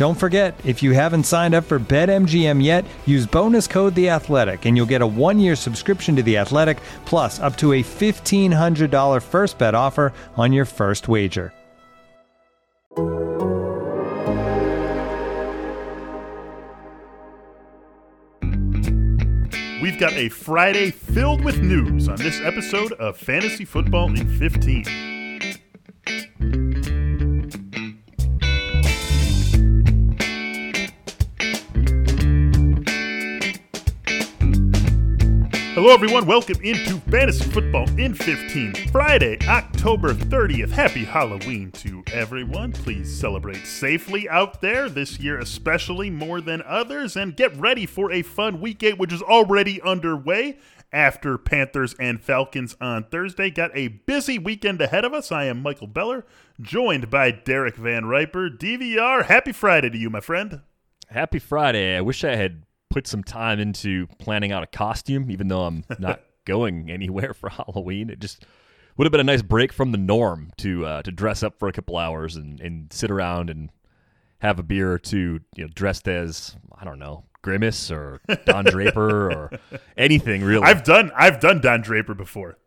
Don't forget, if you haven't signed up for BetMGM yet, use bonus code The Athletic, and you'll get a one-year subscription to The Athletic, plus up to a fifteen hundred dollar first bet offer on your first wager. We've got a Friday filled with news on this episode of Fantasy Football in 15. Hello, everyone. Welcome into Fantasy Football in 15, Friday, October 30th. Happy Halloween to everyone. Please celebrate safely out there this year, especially more than others, and get ready for a fun week eight, which is already underway after Panthers and Falcons on Thursday. Got a busy weekend ahead of us. I am Michael Beller, joined by Derek VanRiper. DVR, happy Friday to you, my friend. Happy Friday. I wish I had put some time into planning out a costume, even though I'm not going anywhere for Halloween. It just would have been a nice break from the norm to uh, to dress up for a couple hours and, and sit around and have a beer or two, you know, dressed as I don't know Grimace or Don Draper or anything really. I've done I've done Don Draper before.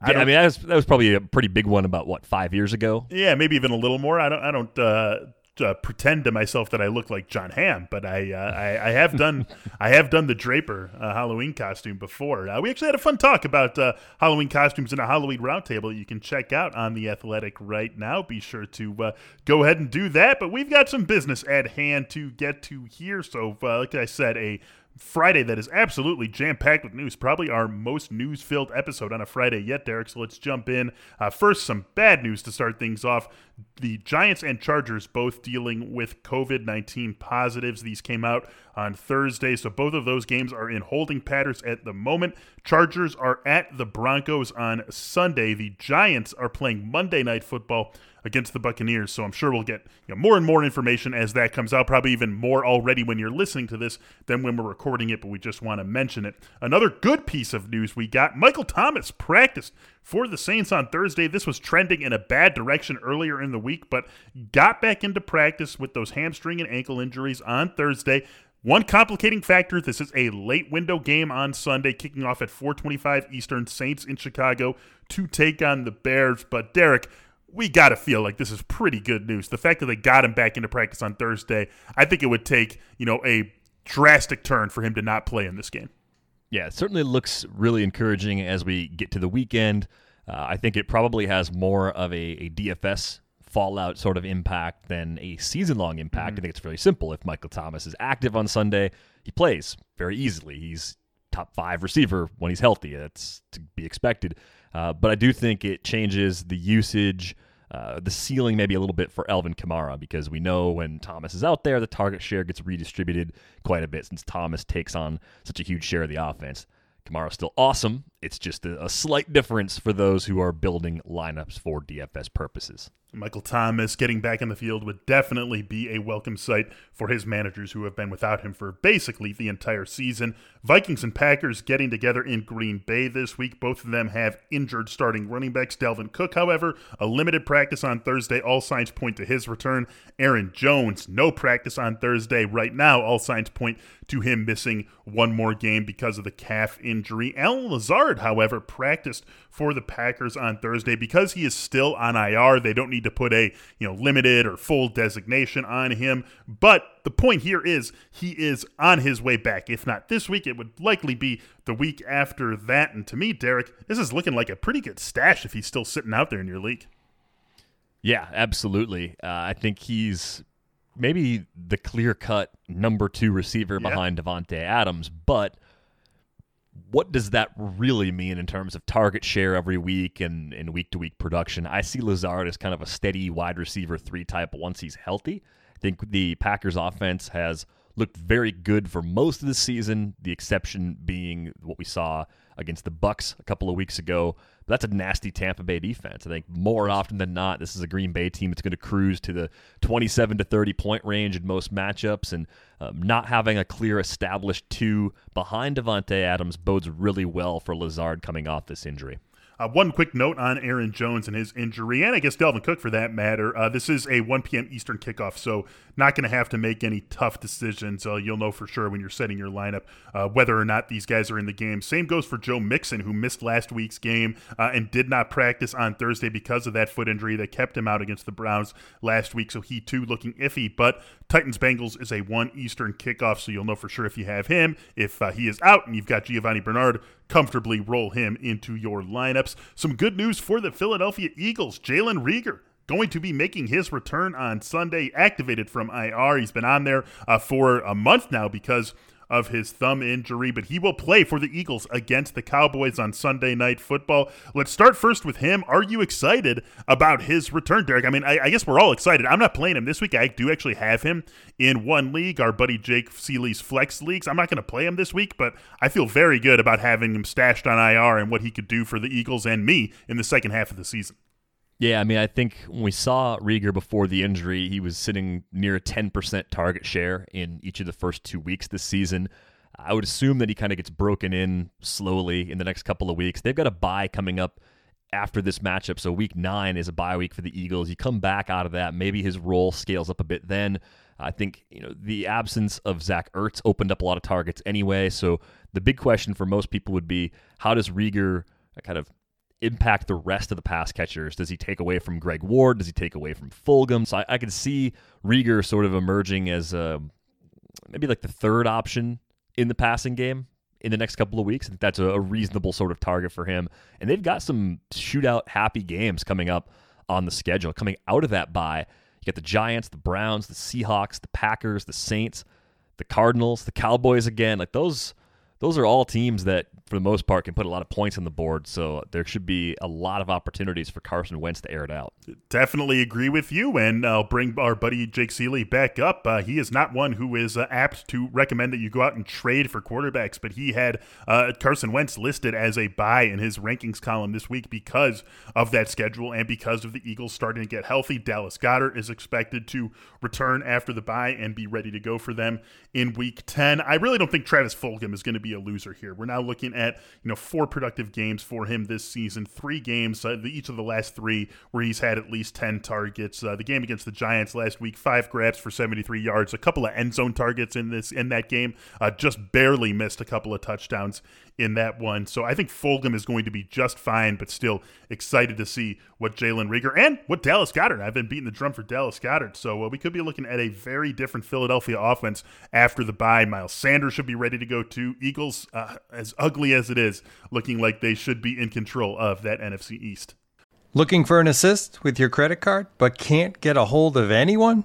I, yeah, I mean that was that was probably a pretty big one about what five years ago. Yeah, maybe even a little more. I don't I don't uh, uh, pretend to myself that I look like Jon Hamm, but I uh, I, I, have done I have done the Draper uh, Halloween costume before. Uh, we actually had a fun talk about uh, Halloween costumes in a Halloween roundtable. You can check out on the Athletic right now. Be sure to uh, go ahead and do that. But we've got some business at hand to get to here. So, like I said, a Friday that is absolutely jam packed with news. Probably our most news filled episode on a Friday yet, Derek. So let's jump in. Uh, first, some bad news to start things off. The Giants and Chargers both dealing with COVID 19 positives. These came out on Thursday. So both of those games are in holding patterns at the moment. Chargers are at the Broncos on Sunday. The Giants are playing Monday Night Football against the Buccaneers. So I'm sure we'll get you know, more and more information as that comes out. Probably even more already when you're listening to this than when we're recording it, but we just want to mention it. Another good piece of news we got Michael Thomas practiced for the Saints on Thursday. This was trending in a bad direction earlier in the week, but got back into practice with those hamstring and ankle injuries on Thursday. One complicating factor, this is a late window game on Sunday, kicking off at 425 Eastern, Saints in Chicago to take on the Bears. But Derek, we got to feel like this is pretty good news. The fact that they got him back into practice on Thursday, I think it would take, you know, a drastic turn for him to not play in this game. Yeah, it certainly looks really encouraging as we get to the weekend. Uh, I think it probably has more of a, a, DFS fallout sort of impact than a season long impact. Mm-hmm. I think it's fairly simple. If Michael Thomas is active on Sunday, he plays very easily. He's top five receiver when he's healthy. That's to be expected. Uh, but I do think it changes the usage, uh, the ceiling maybe a little bit for Alvin Kamara because we know when Thomas is out there, the target share gets redistributed quite a bit since Thomas takes on such a huge share of the offense. Kamara's still awesome. It's just a, a slight difference for those who are building lineups for DFS purposes. Michael Thomas getting back in the field would definitely be a welcome sight for his managers who have been without him for basically the entire season. Vikings and Packers getting together in Green Bay this week. Both of them have injured starting running backs. Dalvin Cook, however, a limited practice on Thursday. All signs point to his return. Aaron Jones, no practice on Thursday. Right now, all signs point to him missing one more game because of the calf injury. Allen Lazard Bernard, however, practiced for the Packers on Thursday because he is still on IR. They don't need to put a you know limited or full designation on him. But the point here is he is on his way back. If not this week, it would likely be the week after that. And to me, Derek, this is looking like a pretty good stash if he's still sitting out there in your league. Yeah, absolutely. Uh, I think he's maybe the clear cut number two receiver yeah. behind Davante Adams, but what does that really mean in terms of target share every week and, and week to week production? I see Lazard as kind of a steady wide receiver three type once he's healthy. I think the Packers offense has looked very good for most of the season, the exception being what we saw against the Bucs a couple of weeks ago. But that's a nasty Tampa Bay defense. I think more often than not, this is a Green Bay team that's going to cruise to the 27 to 30 point range in most matchups, and um, not having a clear established two behind Davante Adams bodes really well for Lazard coming off this injury. Uh, one quick note on Aaron Jones and his injury, and I guess Dalvin Cook for that matter. Uh, this is a 1 p.m. Eastern kickoff, so not going to have to make any tough decisions. Uh, you'll know for sure when you're setting your lineup uh, whether or not these guys are in the game. Same goes for Joe Mixon, who missed last week's game uh, and did not practice on Thursday because of that foot injury that kept him out against the Browns last week. So he too looking iffy. But Titans Bengals is a 1 Eastern kickoff, so you'll know for sure if you have him. If uh, he is out and you've got Giovani Bernard, comfortably roll him into your lineups. Some good news for the Philadelphia Eagles. Jalen Reagor going to be making his return on Sunday, activated from IR. He's been on there uh, for a month now because of his thumb injury, but he will play for the Eagles against the Cowboys on Sunday Night Football. Let's start first with him. Are you excited about his return, Derek? I mean, I, I guess we're all excited. I'm not playing him this week. I do actually have him in one league, our buddy Jake Ciely's Flex Leagues. I'm not going to play him this week, but I feel very good about having him stashed on IR and what he could do for the Eagles and me in the second half of the season. Yeah, I mean, I think when we saw Reagor before the injury, he was sitting near a 10% target share in each of the first two weeks this season. I would assume that he kind of gets broken in slowly in the next couple of weeks. They've got a bye coming up after this matchup. So week nine is a bye week for the Eagles. You come back out of that, maybe his role scales up a bit then. I think you know the absence of Zach Ertz opened up a lot of targets anyway. So the big question for most people would be how does Reagor uh, kind of impact the rest of the pass catchers? Does he take away from Greg Ward? Does he take away from Fulgham? So I, I could see Reagor sort of emerging as a, maybe like the third option in the passing game in the next couple of weeks. I think that's a, a reasonable sort of target for him. And they've got some shootout happy games coming up on the schedule. Coming out of that bye, you got the Giants, the Browns, the Seahawks, the Packers, the Saints, the Cardinals, the Cowboys again. Like those those are all teams that for the most part, can put a lot of points on the board. So there should be a lot of opportunities for Carson Wentz to air it out. Definitely agree with you, and I'll bring our buddy Jake Ciely back up. Uh, he is not one who is uh, apt to recommend that you go out and trade for quarterbacks, but he had uh, Carson Wentz listed as a buy in his rankings column this week because of that schedule and because of the Eagles starting to get healthy. Dallas Goedert is expected to return after the bye and be ready to go for them in Week 10. I really don't think Travis Fulgham is going to be a loser here. We're now looking at at you know four productive games for him this season. Three games, uh, each of the last three, where he's had at least ten targets. Uh, the game against the Giants last week, five grabs for 73 yards, a couple of end zone targets in this in that game. Uh, just barely missed a couple of touchdowns in that one. So I think Fulgham is going to be just fine, but still excited to see what Jalen Reagor and what Dallas Goedert. I've been beating the drum for Dallas Goedert. So uh, we could be looking at a very different Philadelphia offense after the bye. Miles Sanders should be ready to go too. Eagles, uh, as ugly as it is, looking like they should be in control of that NFC East. Looking for an assist with your credit card, but can't get a hold of anyone?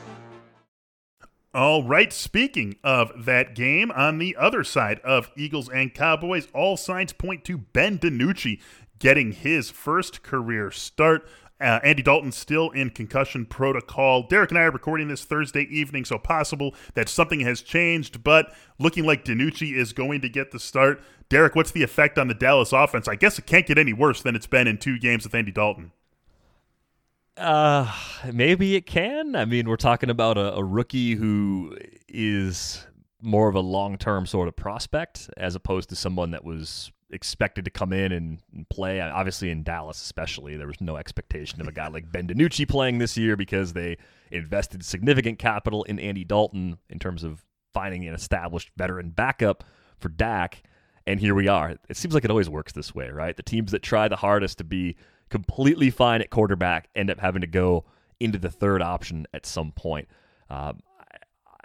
All right, speaking of that game, on the other side of Eagles and Cowboys, all signs point to Ben DiNucci getting his first career start. Uh, Andy Dalton still in concussion protocol. Derek and I are recording this Thursday evening, so possible that something has changed, but looking like DiNucci is going to get the start. Derek, what's the effect on the Dallas offense? I guess it can't get any worse than it's been in two games with Andy Dalton. Uh, maybe it can. I mean, we're talking about a, a rookie who is more of a long term sort of prospect as opposed to someone that was expected to come in and, and, play. Obviously, in Dallas, especially, there was no expectation of a guy like Ben DiNucci playing this year because they invested significant capital in Andy Dalton in terms of finding an established veteran backup for Dak. And here we are. It seems like it always works this way, right? The teams that try the hardest to be completely fine at quarterback end up having to go into the third option at some point. Um,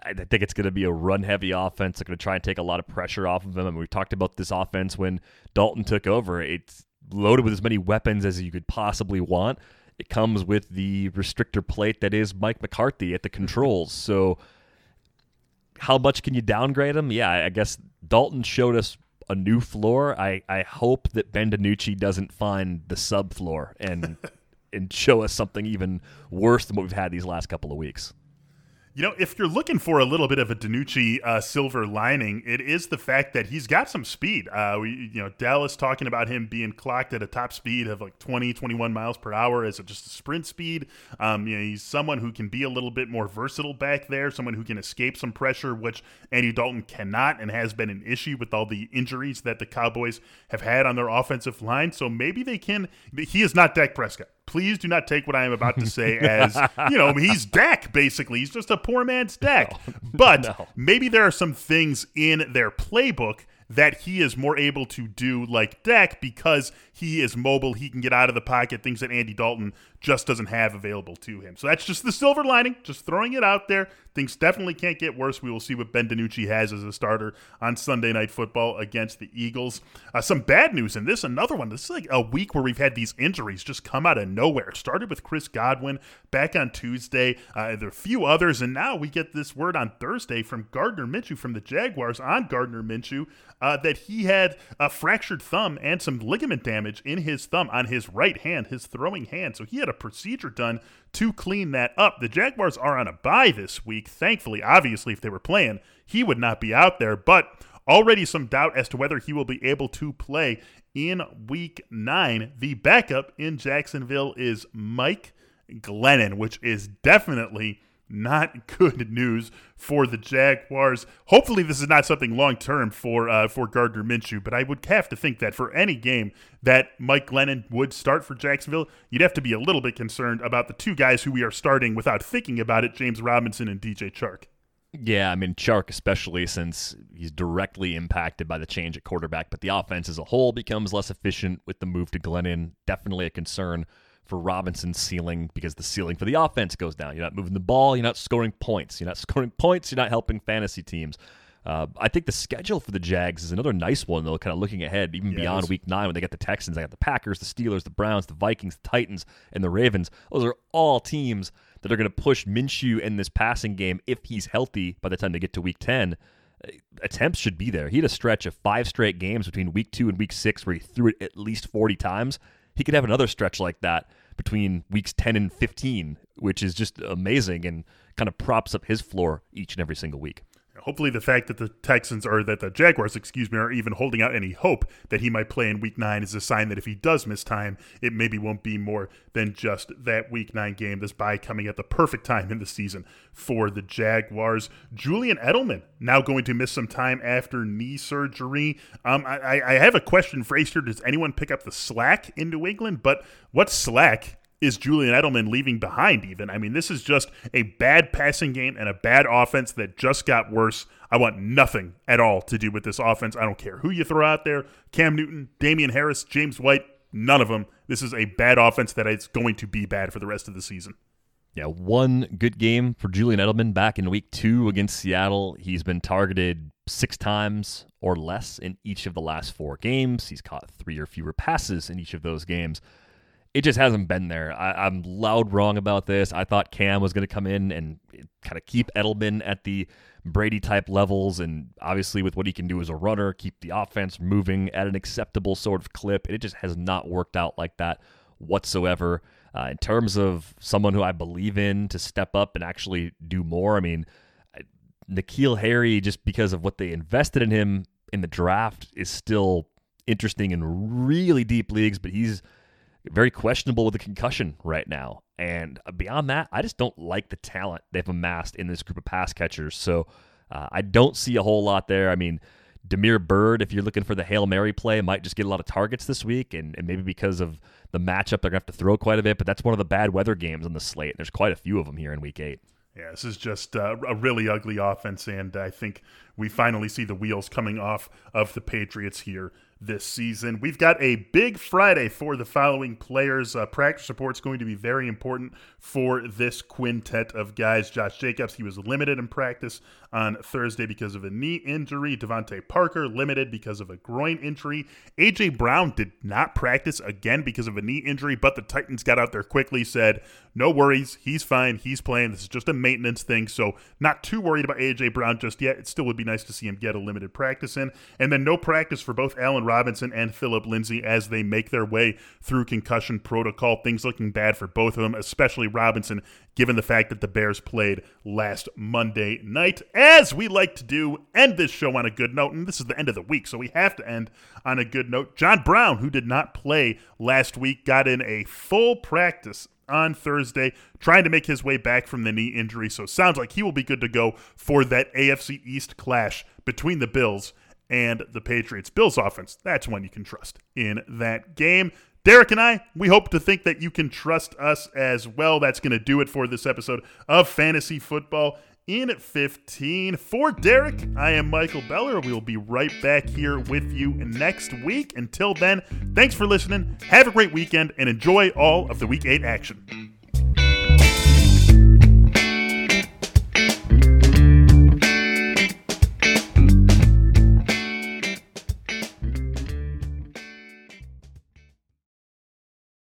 I, I think it's going to be a run heavy offense. They're going to try and take a lot of pressure off of them. Mean, we talked about this offense when Dalton took over. It's loaded with as many weapons as you could possibly want. It comes with the restrictor plate that is Mike McCarthy at the controls. So, how much can you downgrade him? Yeah, I guess Dalton showed us a new floor. I, I hope that Ben DiNucci doesn't find the subfloor and and show us something even worse than what we've had these last couple of weeks. You know, if you're looking for a little bit of a DiNucci uh, silver lining, it is the fact that he's got some speed. Uh, we, you know, Dallas talking about him being clocked at a top speed of like 20, 21 miles per hour as just a sprint speed. Um, you know, he's someone who can be a little bit more versatile back there, someone who can escape some pressure, which Andy Dalton cannot and has been an issue with all the injuries that the Cowboys have had on their offensive line. So maybe they can. He is not Dak Prescott please do not take what I am about to say as, you know, he's Dak, basically. He's just a poor man's Dak. No, but no. maybe there are some things in their playbook that he is more able to do like Dak because he is mobile. He can get out of the pocket, things that Andy Dalton just doesn't have available to him. So that's just the silver lining, just throwing it out there. Things definitely can't get worse. We will see what Ben DiNucci has as a starter on Sunday Night Football against the Eagles. Uh, some bad news in this, another one. This is like a week where we've had these injuries just come out of nowhere. It started with Chris Godwin back on Tuesday. Uh, there are a few others, and now we get this word on Thursday from Gardner Minshew from the Jaguars on Gardner Minshew uh, that he had a fractured thumb and some ligament damage in his thumb on his right hand, his throwing hand. So he had a procedure done to clean that up. The Jaguars are on a bye this week. Thankfully, obviously, if they were playing, he would not be out there, but already some doubt as to whether he will be able to play in week nine. The backup in Jacksonville is Mike Glennon, which is definitely not good news for the Jaguars. Hopefully, this is not something long term for uh, for Gardner Minshew, but I would have to think that for any game that Mike Glennon would start for Jacksonville, you'd have to be a little bit concerned about the two guys who we are starting without thinking about it: James Robinson and DJ Chark. Yeah, I mean Chark especially since he's directly impacted by the change at quarterback, but the offense as a whole becomes less efficient with the move to Glennon. Definitely a concern for Robinson's ceiling because the ceiling for the offense goes down. You're not moving the ball, you're not scoring points. You're not scoring points, you're not helping fantasy teams. Uh, I think the schedule for the Jags is another nice one, though, kind of looking ahead, even beyond week nine when they get the Texans. They got the Packers, the Steelers, the Browns, the Vikings, the Titans, and the Ravens. Those are all teams that are going to push Minshew in this passing game if he's healthy by the time they get to week 10. Uh, attempts should be there. He had a stretch of five straight games between week two and week six where he threw it at least 40 times he could have another stretch like that between weeks 10 and 15, which is just amazing and kind of props up his floor each and every single week hopefully the fact that the Texans or that the Jaguars, excuse me, are even holding out any hope that he might play in week nine is a sign that if he does miss time, it maybe won't be more than just that week nine game. This bye coming at the perfect time in the season for the Jaguars. Julian Edelman now going to miss some time after knee surgery. Um, I, I have a question for Ace. Does anyone pick up the slack in New England? But what slack is Julian Edelman leaving behind, even? I mean, this is just a bad passing game and a bad offense that just got worse. I want nothing at all to do with this offense. I don't care who you throw out there Cam Newton, Damien Harris, James White, none of them. This is a bad offense that is going to be bad for the rest of the season. Yeah, one good game for Julian Edelman back in week two against Seattle. He's been targeted six times or less in each of the last four games. He's caught three or fewer passes in each of those games it just hasn't been there. I, am loud wrong about this. I thought Cam was going to come in and kind of keep Edelman at the Brady type levels, and obviously with what he can do as a runner, keep the offense moving at an acceptable sort of clip. It just has not worked out like that whatsoever. Uh, in terms of someone who I believe in to step up and actually do more, I mean, N'Keal Harry, just because of what they invested in him in the draft, is still interesting in really deep leagues, but he's very questionable with a concussion right now. And beyond that, I just don't like the talent they've amassed in this group of pass catchers. So uh, I don't see a whole lot there. I mean, Damiere Byrd, if you're looking for the Hail Mary play, might just get a lot of targets this week. And, and maybe because of the matchup, they're going to have to throw quite a bit. But that's one of the bad weather games on the slate. And there's quite a few of them here in week eight. Yeah, this is just uh, a really ugly offense, and I think we finally see the wheels coming off of the Patriots here this season. We've got a big Friday for the following players. Uh, practice is going to be very important for this quintet of guys. Josh Jacobs, he was limited in practice on Thursday because of a knee injury. DeVante Parker, limited because of a groin injury. A.J. Brown did not practice again because of a knee injury, but the Titans got out there quickly, said, no worries, he's fine, he's playing. This is just a maintenance thing, so not too worried about A.J. Brown just yet. It still would be nice to see him get a limited practice in. And then no practice for both Allen Robinson and Phillip Lindsay as they make their way through concussion protocol. Things looking bad for both of them, especially Robinson, given the fact that the Bears played last Monday night. As we like to do, end this show on a good note. And this is the end of the week, so we have to end on a good note. John Brown, who did not play last week, got in a full practice on Thursday, trying to make his way back from the knee injury. So sounds like he will be good to go for that AFC East clash between the Bills and the Patriots. Bills offense, that's one you can trust in that game. Derek and I, we hope to think that you can trust us as well. That's going to do it for this episode of Fantasy Football in 15. For Derek, I am Michael Beller. We will be right back here with you next week. Until then, thanks for listening. Have a great weekend and enjoy all of the Week 8 action.